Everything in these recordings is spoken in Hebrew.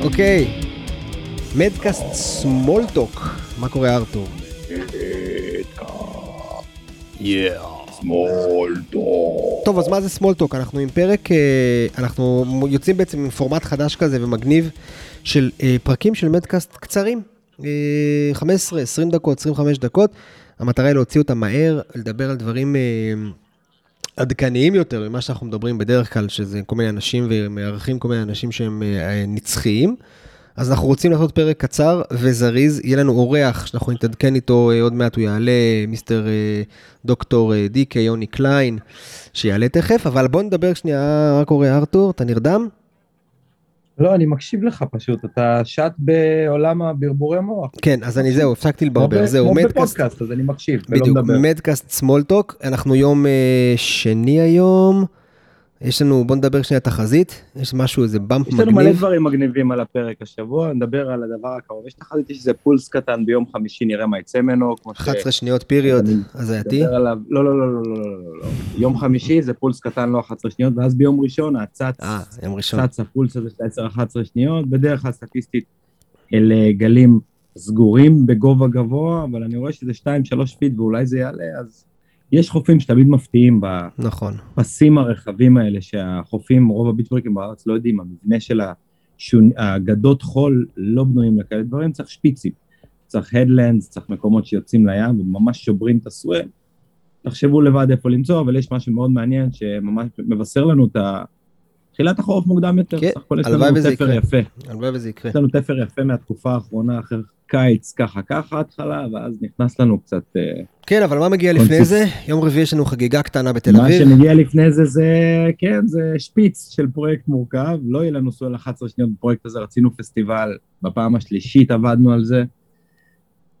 אוקיי, מדקאסט סמולטוק, מה קורה ארתור? טוב, אז מה זה סמולטוק? אנחנו עם פרק, אה, אנחנו יוצאים בעצם עם פורמט חדש כזה ומגניב של אה, פרקים של מדקאסט קצרים. אה, 15, 20 דקות, 25 דקות. המטרה היא להוציא אותם מהר, לדבר על דברים אה, עדכניים יותר ממה שאנחנו מדברים בדרך כלל, שזה כל מיני אנשים ומארחים כל מיני אנשים שהם אה, נצחיים. אז אנחנו רוצים לעשות פרק קצר וזריז, יהיה לנו אורח שאנחנו נתעדכן איתו אה, עוד מעט, הוא יעלה, מיסטר אה, דוקטור אה, דיקה יוני קליין, שיעלה תכף, אבל בוא נדבר שנייה, מה קורה ארתור, אתה נרדם? לא, אני מקשיב לך פשוט, אתה שט בעולם הברבורי מוח. כן, אז אני זהו, הפסקתי לברבר, כמו זהו, כמו מדקאסט, בפודקאסט, אז אני מקשיב ולא בדיוק, מדבר. מדקאסט סמולטוק, אנחנו יום אה, שני היום, יש לנו, בוא נדבר שנייה תחזית, יש משהו, איזה bump מגניב. יש לנו מגניב. מלא דברים מגניבים על הפרק השבוע, נדבר על הדבר הקרוב. יש תחזית, יש איזה pulse קטן ביום חמישי, נראה מה יצא ממנו. 11 ש... שניות period, הזייתי. עליו... לא, לא, לא, לא, לא, לא, לא, לא. יום חמישי זה pulse קטן, לא 11 שניות, ואז ביום ראשון הציץ, אה, יום ראשון. הציץ ה pulse הזה של 10-11 שניות, בדרך כלל סטטיסטית אלה גלים סגורים בגובה גבוה, אבל אני רואה שזה 2-3 feet ואולי זה יעלה, אז... יש חופים שתמיד מפתיעים. נכון. הפסים הרחבים האלה שהחופים, רוב הביטבורקים בארץ לא יודעים, המבנה של השונ... הגדות חול לא בנויים לכאלה דברים, צריך שפיצים. צריך הדלנדס, צריך מקומות שיוצאים לים וממש שוברים את הסואל. תחשבו לבד איפה למצוא, אבל יש משהו מאוד מעניין שממש מבשר לנו את ה... תחילת החורף מוקדם יותר, כן, סך הכל יש לנו תפר. יפה. הלוואי וזה יקרה. יש לנו תפר יפה מהתקופה האחרונה, אחרי קיץ ככה ככה התחלה, ואז נכנס לנו קצת... אה, כן, אבל מה מגיע לפני. זה? יום רביעי יש לנו חגיגה קטנה בתל מה אביב. שמגיע לפני זה זה, כן, זה שפיץ של פרויקט מורכב, לא יהיה לנו סול 11 שניות בפרויקט הזה, רצינו פסטיבל, בפעם השלישית עבדנו על זה,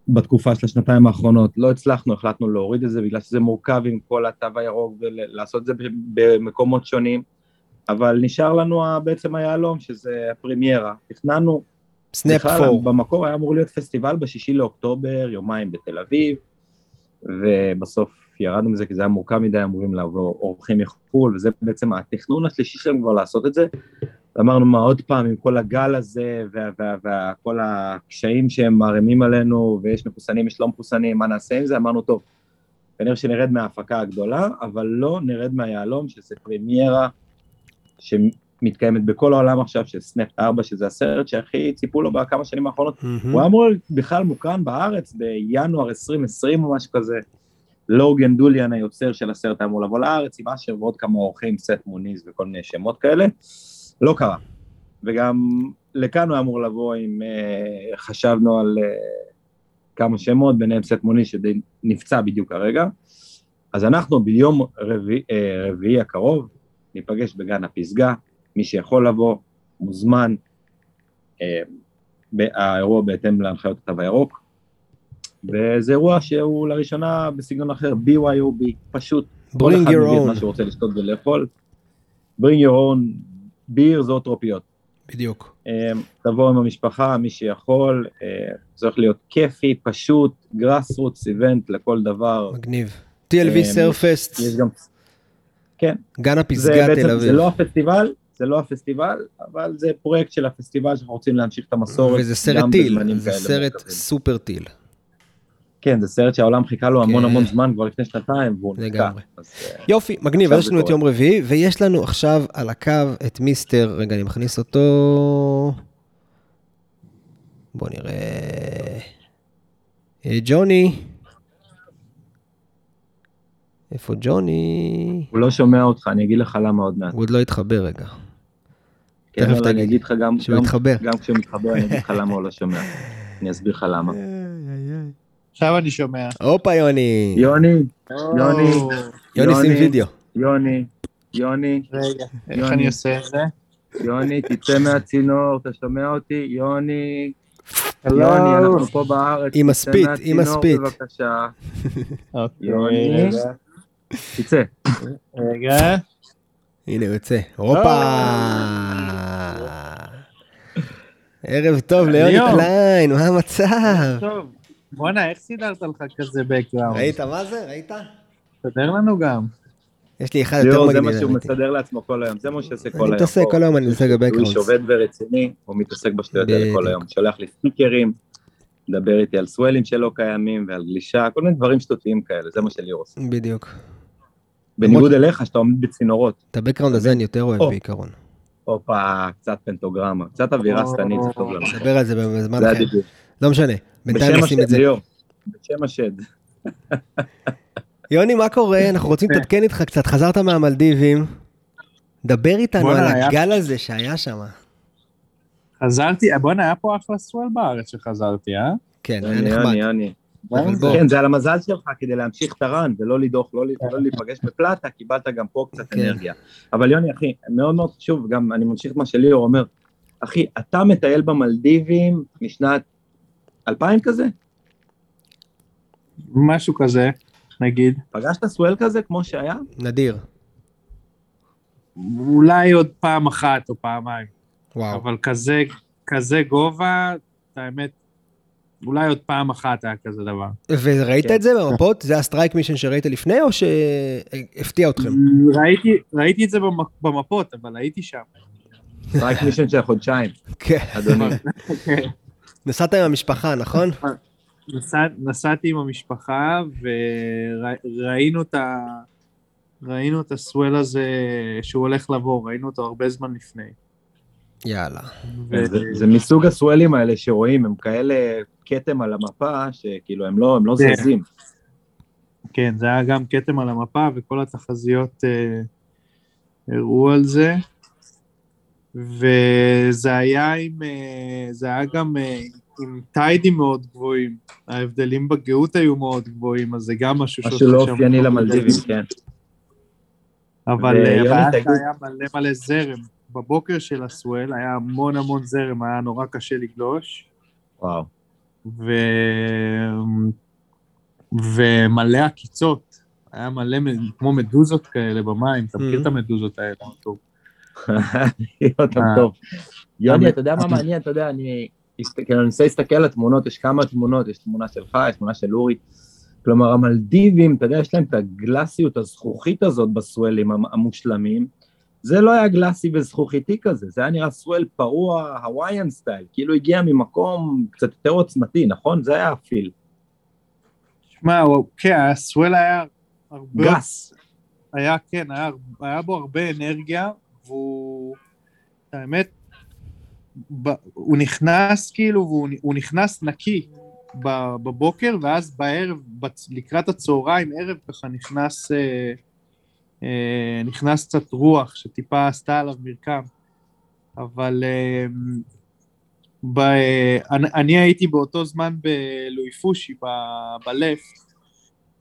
בתקופה של השנתיים האחרונות, לא הצלחנו, החלטנו להוריד את זה בגלל שזה מורכב עם כל התו הירוק ולעשות את זה במקומות שונים, אבל נשאר לנו בעצם היהלום, שזה הפרמיירה. תכננו, סנאפ פור. במקור היה אמור להיות פסטיבל בשישי לאוקטובר, יומיים בתל אביב, ובסוף ירדנו מזה כי זה היה מורכב מדי, אמורים לעבור אורחים מחו"ל, וזה בעצם התכנון השלישי שלנו כבר לעשות את זה. ואמרנו מה עוד פעם, עם כל הגל הזה, וכל הקשיים שהם מערימים עלינו, ויש מחוסנים, יש לא מחוסנים, מה נעשה עם זה? אמרנו, טוב, כנראה שנרד מההפקה הגדולה, אבל לא נרד מהיהלום, שזה פרמיירה שמתקיימת בכל העולם עכשיו, של Snapt 4, שזה הסרט שהכי ציפו לו בכמה שנים האחרונות. מהמם. הוא היה אמור בכלל מוקרן בארץ בינואר 2020 או משהו כזה. לוגן דוליאן היוצר של הסרט היה אמור לבוא לארץ עם אשר ועוד כמה אורחים, סט מוניז וכל מיני שמות כאלה. לא קרה. וגם לכאן הוא היה אמור לבוא עם, אה, חשבנו על אה, כמה שמות, ביניהם סט מוניז שדי נפצע בדיוק הרגע. אז אנחנו ביום רביעי, אה, רביעי הקרוב ניפגש בגן הפסגה, מי שיכול לבוא, מוזמן. אה, האירוע בהתאם להנחיות התו הירוק, וזה אירוע שהוא לראשונה בסגנון אחר, BYOB, פשוט כל Bring אחד מביא את מה. שהוא רוצה לשתות ולאכול. bring your own, ביר זה אוטרופיות. בדיוק. אה, תבוא עם המשפחה, מי שיכול, אה, הולך להיות כיפי, פשוט, grassroots event לכל דבר. מגניב. TLV אה, Surf Fest, יש גם, כן, גן הפסגה תל אביב. זה לא הפסטיבל, זה לא הפסטיבל, אבל זה פרויקט של הפסטיבל שאנחנו רוצים להמשיך את המסורת. וזה סרט טיל, זה סרט. סופר טיל. כן, זה סרט שהעולם חיכה לו המון כן. המון זמן, כבר לפני שנתיים, והוא נתקע. אז, אה, יופי, מגניב, אז יש לנו את. יום רביעי, ויש לנו עכשיו על הקו את mister, רגע, אני מכניס אותו... בוא נראה... אה, ג'וני. איפה ג'וני? הוא לא שומע אותך, אני אגיד לך למה עוד מעט. הוא עוד לא התחבר רגע. כן, אבל. אני אגיד לך גם, שהוא יתחבר. גם כשהוא מתחבר, אני אגיד לך למה הוא לא שומע. אני אסביר לך למה. עכשיו אני שומע. הופה יוני. יוני, יוני, יוני שים וידאו. יוני, יוני, רגע, איך. אני עושה את זה? יוני, תצא מהצינור, אתה שומע אותי? יוני. יוני, אנחנו פה בארץ, עם הספיט, עם הספיט. בבקשה. אוקיי, יוני. תצא. רגע. הנה הוא יוצא. הופה. ערב טוב ליוני. קליין, מה המצב? טוב, בואנה, איך סידרת לך כזה background? ראית מה זה? ראית? תסדר לנו גם. יש לי אחד יותר ליאור, זה מגניב. מה שהוא. מסדר לעצמו כל היום, זה מה שהוא עושה כל אני היום. מתעסק כל היום, אני מתעסק הוא בבקראונד. איש עובד ורציני, הוא מתעסק בשטויות האלה כל. היום. שולח לי סטיקרים, מדבר איתי על סוולים שלא קיימים ועל גלישה, כל מיני דברים שטותיים כאלה, זה מה שליאור עושה. בדיוק. בניגוד אליך, שאתה עומד בצינורות. את הבקראונד הזה אני יותר אוהב או. בעיקרון. הופה, קצת פנטוגרמה, קצת אווירה או. שטנית, זה טוב לנו. נדבר על זה בזמן אחר. לא משנה, בינתיים נשים את זה. בשם השד. יוני, מה קורה? אנחנו רוצים להתעדכן איתך קצת, חזרת מהמלדיבים. דבר איתנו על הגל הזה שהיה שם. חזרתי, בואנה, היה פה אחלה סוול בארץ שחזרתי, אה? כן, היה יוני, נחמד. בוא, כן, זה על המזל שלך כדי להמשיך את הרן ולא לדוח, לא לא להיפגש בפלטה, קיבלת גם פה קצת כן. אנרגיה. אבל יוני, אחי, מאוד מאוד חשוב, גם אני ממשיך את מה שליאור אומר, אחי, אתה מטייל במלדיבים משנת 2000 כזה? משהו כזה, נגיד. פגשת swell כזה כמו שהיה? נדיר. אולי עוד פעם אחת או פעמיים. וואו. אבל כזה, כזה גובה, את האמת, אולי עוד פעם אחת היה כזה דבר. וראית כן. את זה במפות? זה ה strike mission שראית לפני, או שהפתיע אתכם? ראיתי, ראיתי את זה במ- במפות, אבל הייתי שם. רק מישן של חודשיים, כן. אדוני. נסעת עם המשפחה, נכון? נסע, נסעתי עם המשפחה וראינו את ה... ראינו את הסוול הזה שהוא הולך לבוא, ראינו אותו הרבה זמן לפני. יאללה. ו- זה- זה מסוג הסואלים האלה שרואים, הם כאלה כתם על המפה, שכאילו הם לא הם לא כן. זזים. כן, זה היה גם כתם על המפה וכל התחזיות אה, הראו על זה. וזה היה עם, אה, זה היה גם אה, עם טיידים מאוד גבוהים. ההבדלים בגאות היו מאוד גבוהים, אז זה גם משהו משהו לא אופייני. למלדיבים, כן. אבל אה, הבעיה שהיה מלא מלא זרם. בבוקר של הסואל היה המון המון זרם, היה נורא קשה לגלוש. וואו. ו... ומלא עקיצות, היה מלא מ- כמו מדוזות כאלה במים, אתה מכיר Mhm. את המדוזות האלה? טוב. אותם אה. טוב. יוני, אבל- אתה יודע מה מעניין? אתה יודע, אני הסתכל- אני מנסה להסתכל על התמונות, יש כמה תמונות, יש תמונה שלך, יש תמונה של אורי. כלומר, המלדיבים, אתה יודע, יש להם את הגלסיות, הזכוכית הזאת בסואלים המ- המושלמים. זה לא היה גלסי וזכוכיתי כזה, זה היה נראה סואל פרוע, הווaian סטייל, כאילו הגיע ממקום קצת יותר עוצמתי, נכון? זה היה הפיל. שמע, כן, הסוול היה הרבה... גס. היה, כן, היה, היה בו הרבה אנרגיה, והוא... האמת, ב, הוא נכנס כאילו, והוא הוא נכנס נקי בבוקר, ואז בערב, בצ, לקראת הצהריים, ערב ככה נכנס, אה, נכנס קצת רוח, שטיפה עשתה עליו מרקם. אבל אה, ב, אני, אני הייתי באותו זמן בלואי פושי, ב- בלפט,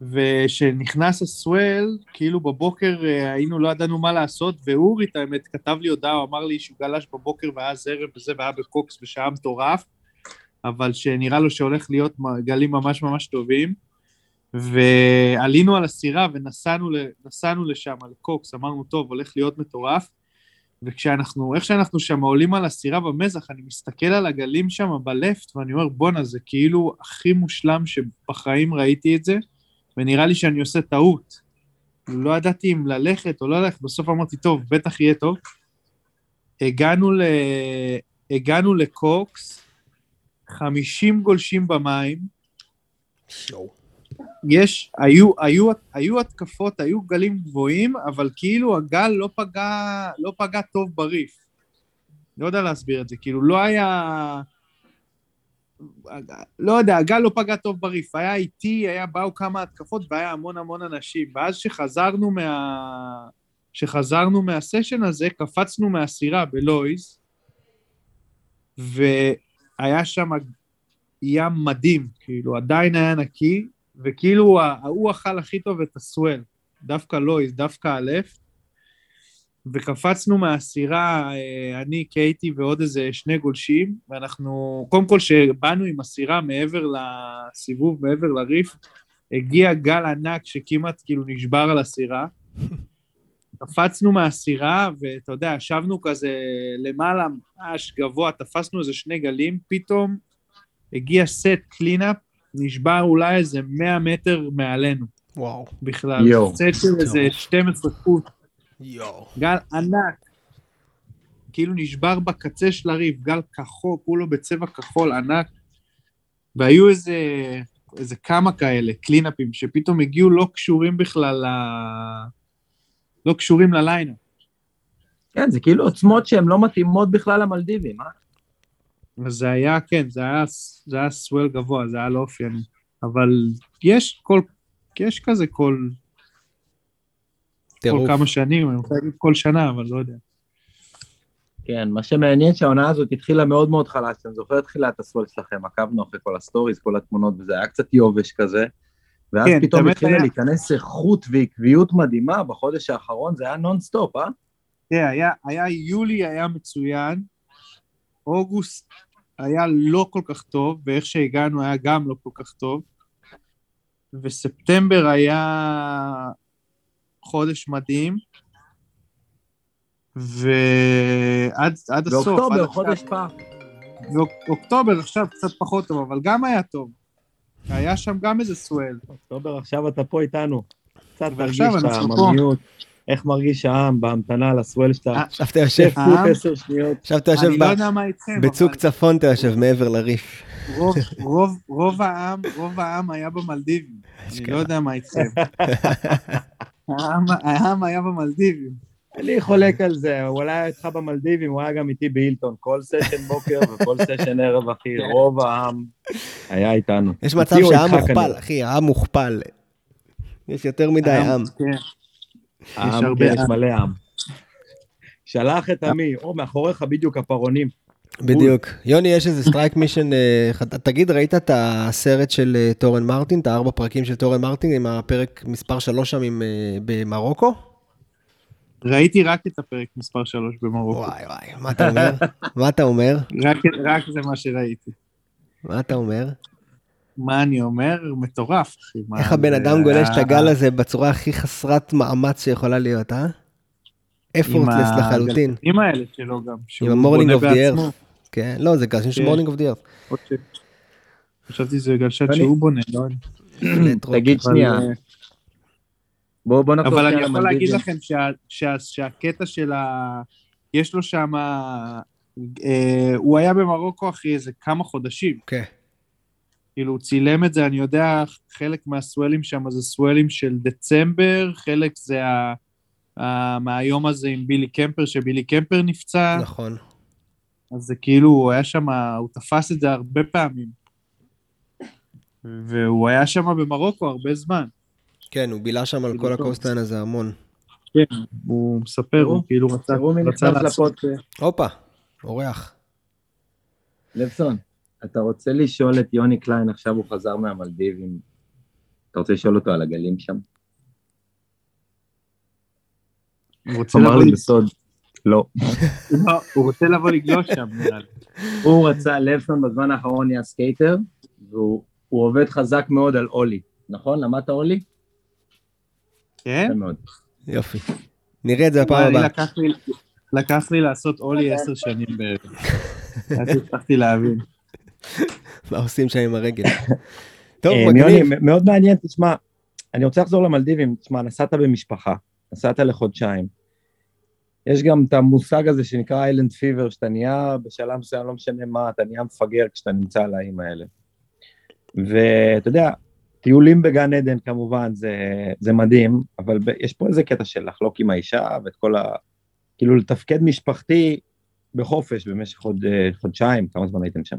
ושנכנס הסוול, כאילו בבוקר אה, היינו, לא ידענו מה לעשות, ואורי, את האמת, כתב לי הודעה, הוא אמר לי שהוא גלש בבוקר והיה זרם וזה, והיה בקוקס ושהיה מטורף, אבל שנראה לו שהולך להיות גלים ממש ממש טובים. ועלינו על הסירה ונסענו לשם, לקוקס, אמרנו, טוב, הולך להיות מטורף. וכשאנחנו, איך שאנחנו שם עולים על הסירה במזח, אני מסתכל על הגלים שם בלפט, ואני אומר, בואנה, זה כאילו הכי מושלם שבחיים ראיתי את זה, ונראה לי שאני עושה טעות. לא ידעתי אם ללכת או לא ללכת, בסוף אמרתי, טוב, בטח יהיה טוב. הגענו, ל... הגענו לקוקס, 50 גולשים במים, יש, היו, היו, היו התקפות, היו גלים גבוהים, אבל כאילו הגל לא פגע, לא פגע טוב בריף. לא יודע להסביר את זה, כאילו לא היה... לא יודע, הגל לא פגע טוב בריף, היה איטי, היה, באו כמה התקפות והיה המון המון אנשים. ואז שחזרנו מה... שחזרנו מהסשן הזה, קפצנו מהסירה בלויז, והיה שם ים מדהים, כאילו עדיין היה נקי, וכאילו ההוא אכל הכי טוב את הסוול, דווקא לויז, דווקא הלפט, וקפצנו מהסירה, אה, אני, קייטי ועוד איזה שני גולשים, ואנחנו, קודם כל שבאנו עם הסירה מעבר לסיבוב, מעבר לריף, הגיע גל ענק שכמעט כאילו נשבר על הסירה, קפצנו מהסירה, ואתה יודע, ישבנו כזה למעלה, ממש גבוה, תפסנו איזה שני גלים, פתאום הגיע set cleanup, נשבר אולי איזה 100 מטר מעלינו וואו. בכלל. יואו. סט של איזה 12 פוט, יואו. גל ענק. כאילו נשבר בקצה של הריף, גל כחול, כולו בצבע כחול ענק. והיו איזה, איזה כמה כאלה, קלינאפים, שפתאום הגיעו לא קשורים בכלל ל... לא קשורים לליינה. כן, זה כאילו עוצמות שהן לא מתאימות בכלל למלדיבים, אה? אז זה היה, כן, זה היה, זה היה swell גבוה, זה היה לא אופייני. אבל יש כל, יש כזה כל, כל טירוף. כמה שנים, אני רוצה להגיד כל שנה, אבל לא יודע. כן, מה שמעניין שהעונה הזאת התחילה מאוד מאוד חלש, אני זוכר את תחילת ה swell שלכם, עקבנו אחרי כל ה stories, כל התמונות, וזה היה קצת יובש כזה, ואז כן, פתאום התחילה היה. להיכנס איכות ועקביות מדהימה בחודש האחרון, זה היה נונסטופ, אה? תראה, היה, היה יולי היה מצוין, אוגוסט היה לא כל כך טוב, ואיך שהגענו היה גם לא כל כך טוב, וספטמבר היה חודש מדהים, ועד עד הסוף, עד ואוקטובר, עכשיו. חודש פח. ואוקטובר עכשיו קצת פחות טוב, אבל גם היה טוב. היה שם גם איזה סואל. אוקטובר, עכשיו אתה פה איתנו. קצת תרגיש את. העממיות, איך מרגיש העם בהמתנה לסוול שאתה... אה, עכשיו אתה יושב? פוט עשר שניות. עכשיו אתה יושב לא בצוק צפון, אתה יושב מעבר לריף. רוב- רוב- רוב העם, רוב העם היה במלדיבים. אני. לא יודע מה איתכם. העם- היה במלדיבים. אני חולק על זה, הוא אולי היה איתך במלדיבים, הוא היה גם איתי בהילטון, כל סשן בוקר וכל סשן ערב, אחי, רוב העם היה איתנו. יש מצב שהעם מוכפל. אחי, העם מוכפל. יש יותר מדי עם. העם, הרבה כן, יש. מלא עם. שלח את עמי, או, מאחוריך בדיוק הפרעונים. בדיוק. יוני, יש איזה strike mission, אה, תגיד, ראית את הסרט של אה, טורן מרטין, את הארבע פרקים של טורן מרטין, עם הפרק מספר 3 שם עם, אה, במרוקו? ראיתי רק את הפרק מספר 3 במרוקו. וואי וואי, מה אתה אומר? מה אתה אומר? רק- רק זה מה שראיתי. מה אתה אומר? מה אני אומר? מטורף, אחי. איך הבן אדם גולש את היה- הגל הזה בצורה הכי חסרת מאמץ שיכולה להיות, אה? effortless עם לחלוטין. הגלשנים האלה שלו גם. עם ה Morning of the Earth. כן, לא, זה גלשן של. Morning of the Earth. חשבתי שזה גלשן אני- שהוא בונה, לא אני. תגיד שנייה, אה, בואו בוא נחזור אבל אני יכול להגיד. לכם שה- שה- שהקטע של ה... יש לו שם... אה, הוא היה במרוקו אחרי איזה כמה חודשים. כן. כאילו, הוא צילם את זה, אני יודע, חלק מהסוולים שם זה סוולים של דצמבר, חלק זה ה... ה... מהיום הזה עם בילי קמפר, שבילי קמפר נפצע, נכון. אז זה כאילו, הוא היה שם, הוא תפס את זה הרבה פעמים. והוא היה שם במרוקו הרבה זמן. כן, הוא בילה שם על כאילו, כל. הקוסטיין הזה המון. כן, הוא מספר, הוא כאילו רצה, לעשות... הופה, אורח. לבסון, אתה רוצה לשאול את יוני קליין, עכשיו הוא חזר מהמלדיבים, אתה רוצה לשאול אותו על הגלים שם? הוא רוצה לבוא לי בסוד, לא. לא, הוא רוצה לבוא לגלוש שם, נראה לי. הוא רצה, לבסון בזמן האחרון נהיה skater, והוא הוא עובד חזק מאוד על ollie. נכון? למדת ollie? כן? יופי. נראה את זה בפעם וואי, אני הבאה. לקח לי לעשות אולי עשר שנים בערך. אז הצלחתי להבין. מה עושים שם עם הרגל. טוב, אה, מגניב. מאוד מעניין, תשמע, אני רוצה לחזור למלדיבים, תשמע, נסעת במשפחה, נסעת לחודשיים. יש גם את המושג הזה שנקרא איילנד פיבר, שאתה נהיה בשלב מסוים, לא משנה מה, אתה נהיה מפגר כשאתה נמצא על האיים האלה. ואתה יודע, טיולים בגן עדן כמובן זה, זה מדהים, אבל ב, יש פה איזה קטע של לחלוק עם האישה ואת כל ה... כאילו לתפקד משפחתי בחופש במשך עוד אה, חודשיים, כמה זמן הייתם שם?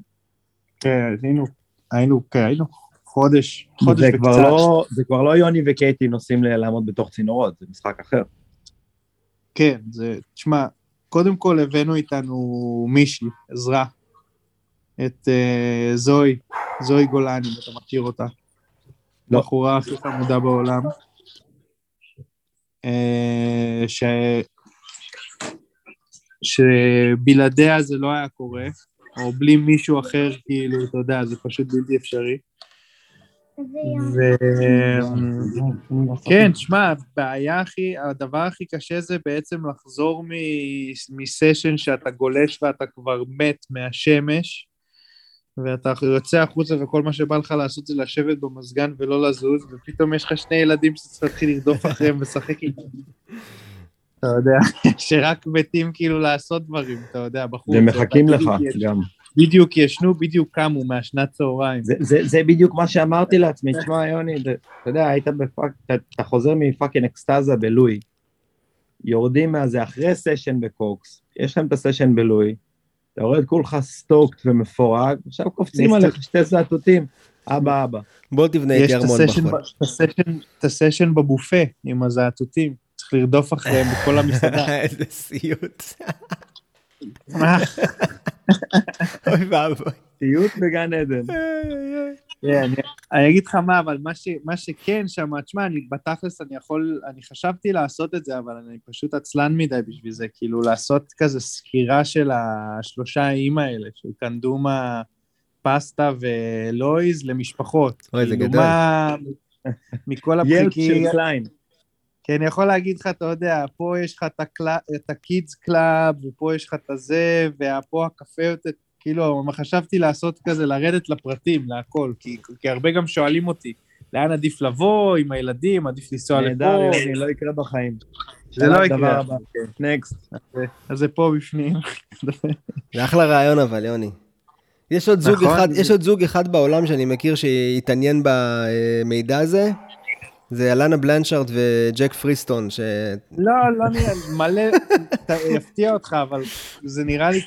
כן, היינו, היינו, כן, היינו חודש, חודש זה וקצת. לא, זה כבר לא יוני וקייטי נוסעים לעמוד בתוך צינורות, זה משחק אחר. כן, זה, תשמע, קודם כל הבאנו איתנו מישהי, עזרה, את אה, זוהי, זוהי גולני, אם אתה מכיר אותה. לא. בחורה הכי חמודה בעולם. אה, ש... שבלעדיה זה לא היה קורה, או בלי מישהו אחר, כאילו, אתה יודע, זה פשוט בלתי אפשרי. ו... כן, שמע, הבעיה הכי, הדבר הכי קשה זה בעצם לחזור מ- מסשן שאתה גולש ואתה כבר מת מהשמש, ואתה יוצא החוצה וכל מה שבא לך לעשות זה לשבת במזגן ולא לזוז, ופתאום יש לך שני ילדים שצריך להתחיל לרדוף אחריהם ולשחק איתם. אתה יודע, שרק מתים כאילו לעשות דברים, אתה יודע, בחוץ. ומחכים לך יש- גם. בדיוק ישנו, בדיוק קמו מהשנת צהריים. זה, זה, זה בדיוק מה שאמרתי לעצמי, תשמע יוני, אתה יודע, היית ב fuck, אתה, אתה חוזר מ fucking אקסטזה בלואי, יורדים מהזה אחרי סשן בקוקס, יש לכם את הסשן בלואי, אתה יורד כולך stoked ומפורק, עכשיו קופצים יש עליך שתי זאטוטים, אבא אבא. בוא תבנה את ארמון הסשן, בחול. ב- את הסשן, את הסשן בבופה עם הזאטוטים, צריך לרדוף אחריהם בכל המסעדה. איזה סיוט. מה? אוי ואבוי. סיוט בגן עדן. כן, אני- אני אגיד לך מה, אבל מה שכן שם, תשמע, אני בתכלס, אני יכול, אני חשבתי לעשות את זה, אבל אני פשוט עצלן מדי בשביל זה, כאילו לעשות כזה סקירה של השלושה האיים האלה, של קנדומה, פסטה ולואיז למשפחות. אוי, זה כאילו, גדול. מה- מכל ילד הפחיקים, של קליין. כי אני יכול להגיד לך, אתה יודע, פה יש לך את ה kids club, ופה יש לך את הזה, ופה הקפה יותר, כאילו, חשבתי לעשות כזה, לרדת לפרטים, להכל, כי, כי הרבה גם שואלים אותי, לאן עדיף לבוא עם הילדים, עדיף לנסוע נהדר, לפה, יוני, לא יקרה בחיים. זה לא יקרה. next. אז זה פה בפנים. זה אחלה רעיון אבל, יוני. יש עוד זוג נכון, אחד, זה- יש עוד זוג אחד בעולם שאני מכיר שהתעניין במידע הזה. זה אלנה בלנשארט וג'ק פריסטון, ש... לא, לא נראה, מלא, יפתיע אותך, אבל זה נראה לי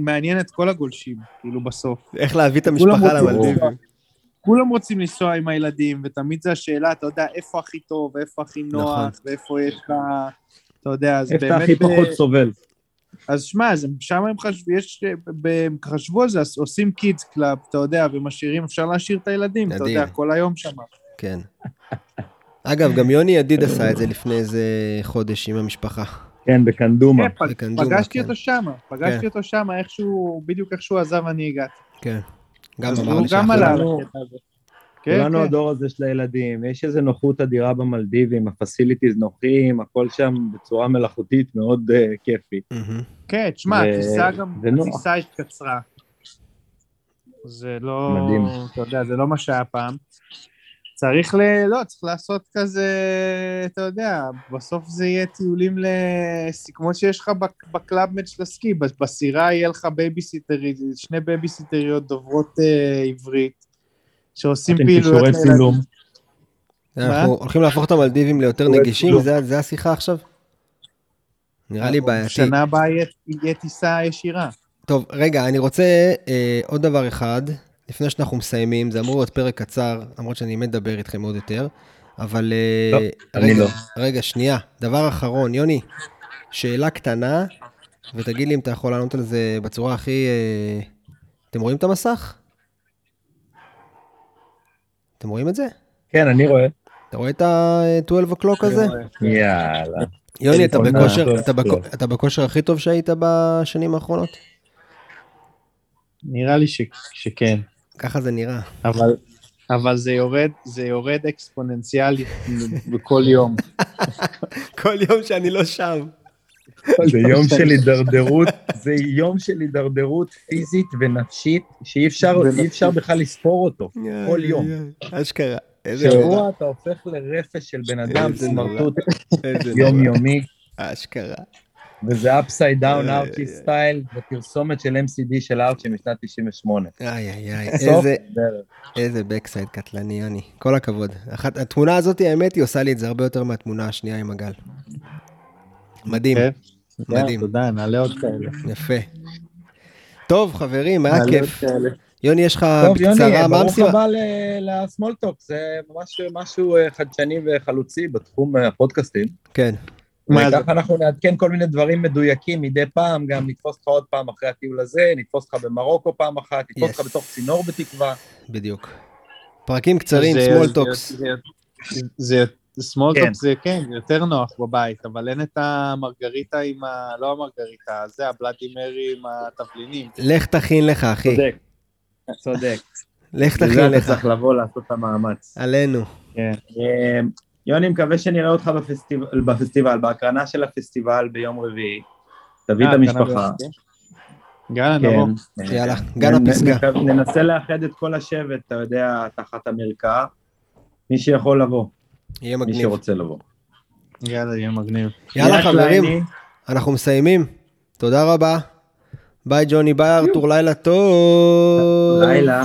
מעניין את כל הגולשים, כאילו בסוף. איך להביא את המשפחה למלדיבים. כולם רוצים לנסוע עם הילדים, ותמיד זה השאלה, אתה יודע, איפה הכי טוב, ואיפה הכי נכון. נוח, ואיפה יש לך, אתה יודע, אז איפה באמת... אתה הכי ב- פחות סובל? אז שמע, שם הם חשבו, יש, הם חשבו על זה, אז עושים kids club, אתה יודע, ומשאירים, אפשר להשאיר את הילדים, אתה. יודע, כל היום שם. כן. אגב, גם יוני ידיד עשה את זה לפני איזה חודש עם המשפחה. כן, בקנדומה. כן, בקנדומה, פגשתי כן. אותו שם, פגשתי כן. אותו שם, איכשהו, בדיוק איך שהוא עזב אני הגעתי. כן. גם אמר לי על כולנו-. כן, כן. הדור הזה של הילדים, יש איזו נוחות אדירה במלדיבים, ה facilities נוחים, הכל שם בצורה מלאכותית מאוד uh, כיפי. כן, תשמע, הטיסה גם. הטיסה התקצרה. זה לא, מדהים. אתה יודע, זה לא מה שהיה פעם. צריך ל... לא, צריך לעשות כזה, אתה יודע, בסוף זה יהיה טיולים ל... כמו שיש לך בק- ב Club Med של הסקי, ב- בסירה יהיה לך בייביסיטרית, שני בייביסיטריות דוברות אה, עברית, שעושים אתם פעילויות כישורי לילדים. צילום. אנחנו הולכים להפוך את המלדיבים ליותר נגישים, כלום. זה זה השיחה עכשיו? נראה לי בעייתי. שנה הבאה יהיה טיסה ישירה. טוב, רגע, אני רוצה אה, עוד דבר אחד, לפני שאנחנו מסיימים, זה אמור להיות פרק קצר, למרות שאני מת לדבר איתכם עוד יותר, אבל... אה, לא, אני רגע, לא. רגע, שנייה, דבר אחרון, יוני, שאלה קטנה, ותגיד לי אם אתה יכול לענות על זה בצורה הכי... אה, אתם רואים את המסך? אתם רואים את זה? כן, אני רואה. אתה רואה את ה-12 o'clock הזה? יאללה. יוני, אתה בכושר, אתה בכ-. אתה בכושר הכי טוב שהיית בשנים האחרונות? נראה לי ש... שכן. ככה זה נראה. אבל, אבל זה יורד, זה יורד אקספוננציאלית בכל יום. כל יום שאני לא שם. זה יום של הידרדרות, זה יום של הידרדרות פיזית ונפשית, שאי אפשר, אי אפשר בכלל לספור אותו. כל יום. אשכרה. איזה שבוע אתה הופך לרפש של בן אדם. סמרטוט. יומיומי, אשכרה. וזה upside down ארצ'י. style, בפרסומת של MCD של ארצ'י משנת 98. איי איי איי. איזה, backside קטלני, יוני. כל הכבוד. אחת, התמונה הזאת, האמת, היא עושה לי את זה הרבה יותר מהתמונה השנייה עם הגל. מדהים, כן? מדהים. תודה, נעלה עוד כאלה. יפה. טוב, חברים, היה כיף. יוני, יש לך טוב, יוני, בקצרה, מה ברוך המשימה? הבא לסמולטוק, זה ממש משהו אה, חדשני וחלוצי בתחום אה, הפודקאסטים. כן. מה זה? וככה אנחנו נעדכן כל מיני דברים מדויקים מדי פעם, גם נתפוס אותך עוד פעם אחרי הטיול הזה, נתפוס אותך במרוקו פעם אחת, נתפוס. אותך בתוך צינור בתקווה. בדיוק. פרקים קצרים, small זה- talks. זה- זה... סמול כן. זה כן, זה יותר נוח בבית, אבל אין את המרגריטה עם ה... לא המרגריטה, זה הבלאדי מרי עם התבלינים. לך תכין לך, אחי. צודק, צודק. לך תכין לך. צריך לבוא לעשות את המאמץ. עלינו. כן. יוני, מקווה שנראה אותך בפסטיבל, בפסטיבל, בהקרנה של הפסטיבל ביום רביעי. תביא את אה, המשפחה. יאללה, נבוא. כן. יאללה, אה, גן נ- הפסגה. ננסה לאחד את כל השבט, אתה יודע, תחת המרקע. מי שיכול לבוא, יהיה מי מגניב. שרוצה לבוא. יאללה, יהיה מגניב. יאללה יאללה, חברים. אנחנו מסיימים. תודה רבה. ביי ג'וני, ביי ארתור, לילה טוב. לילה.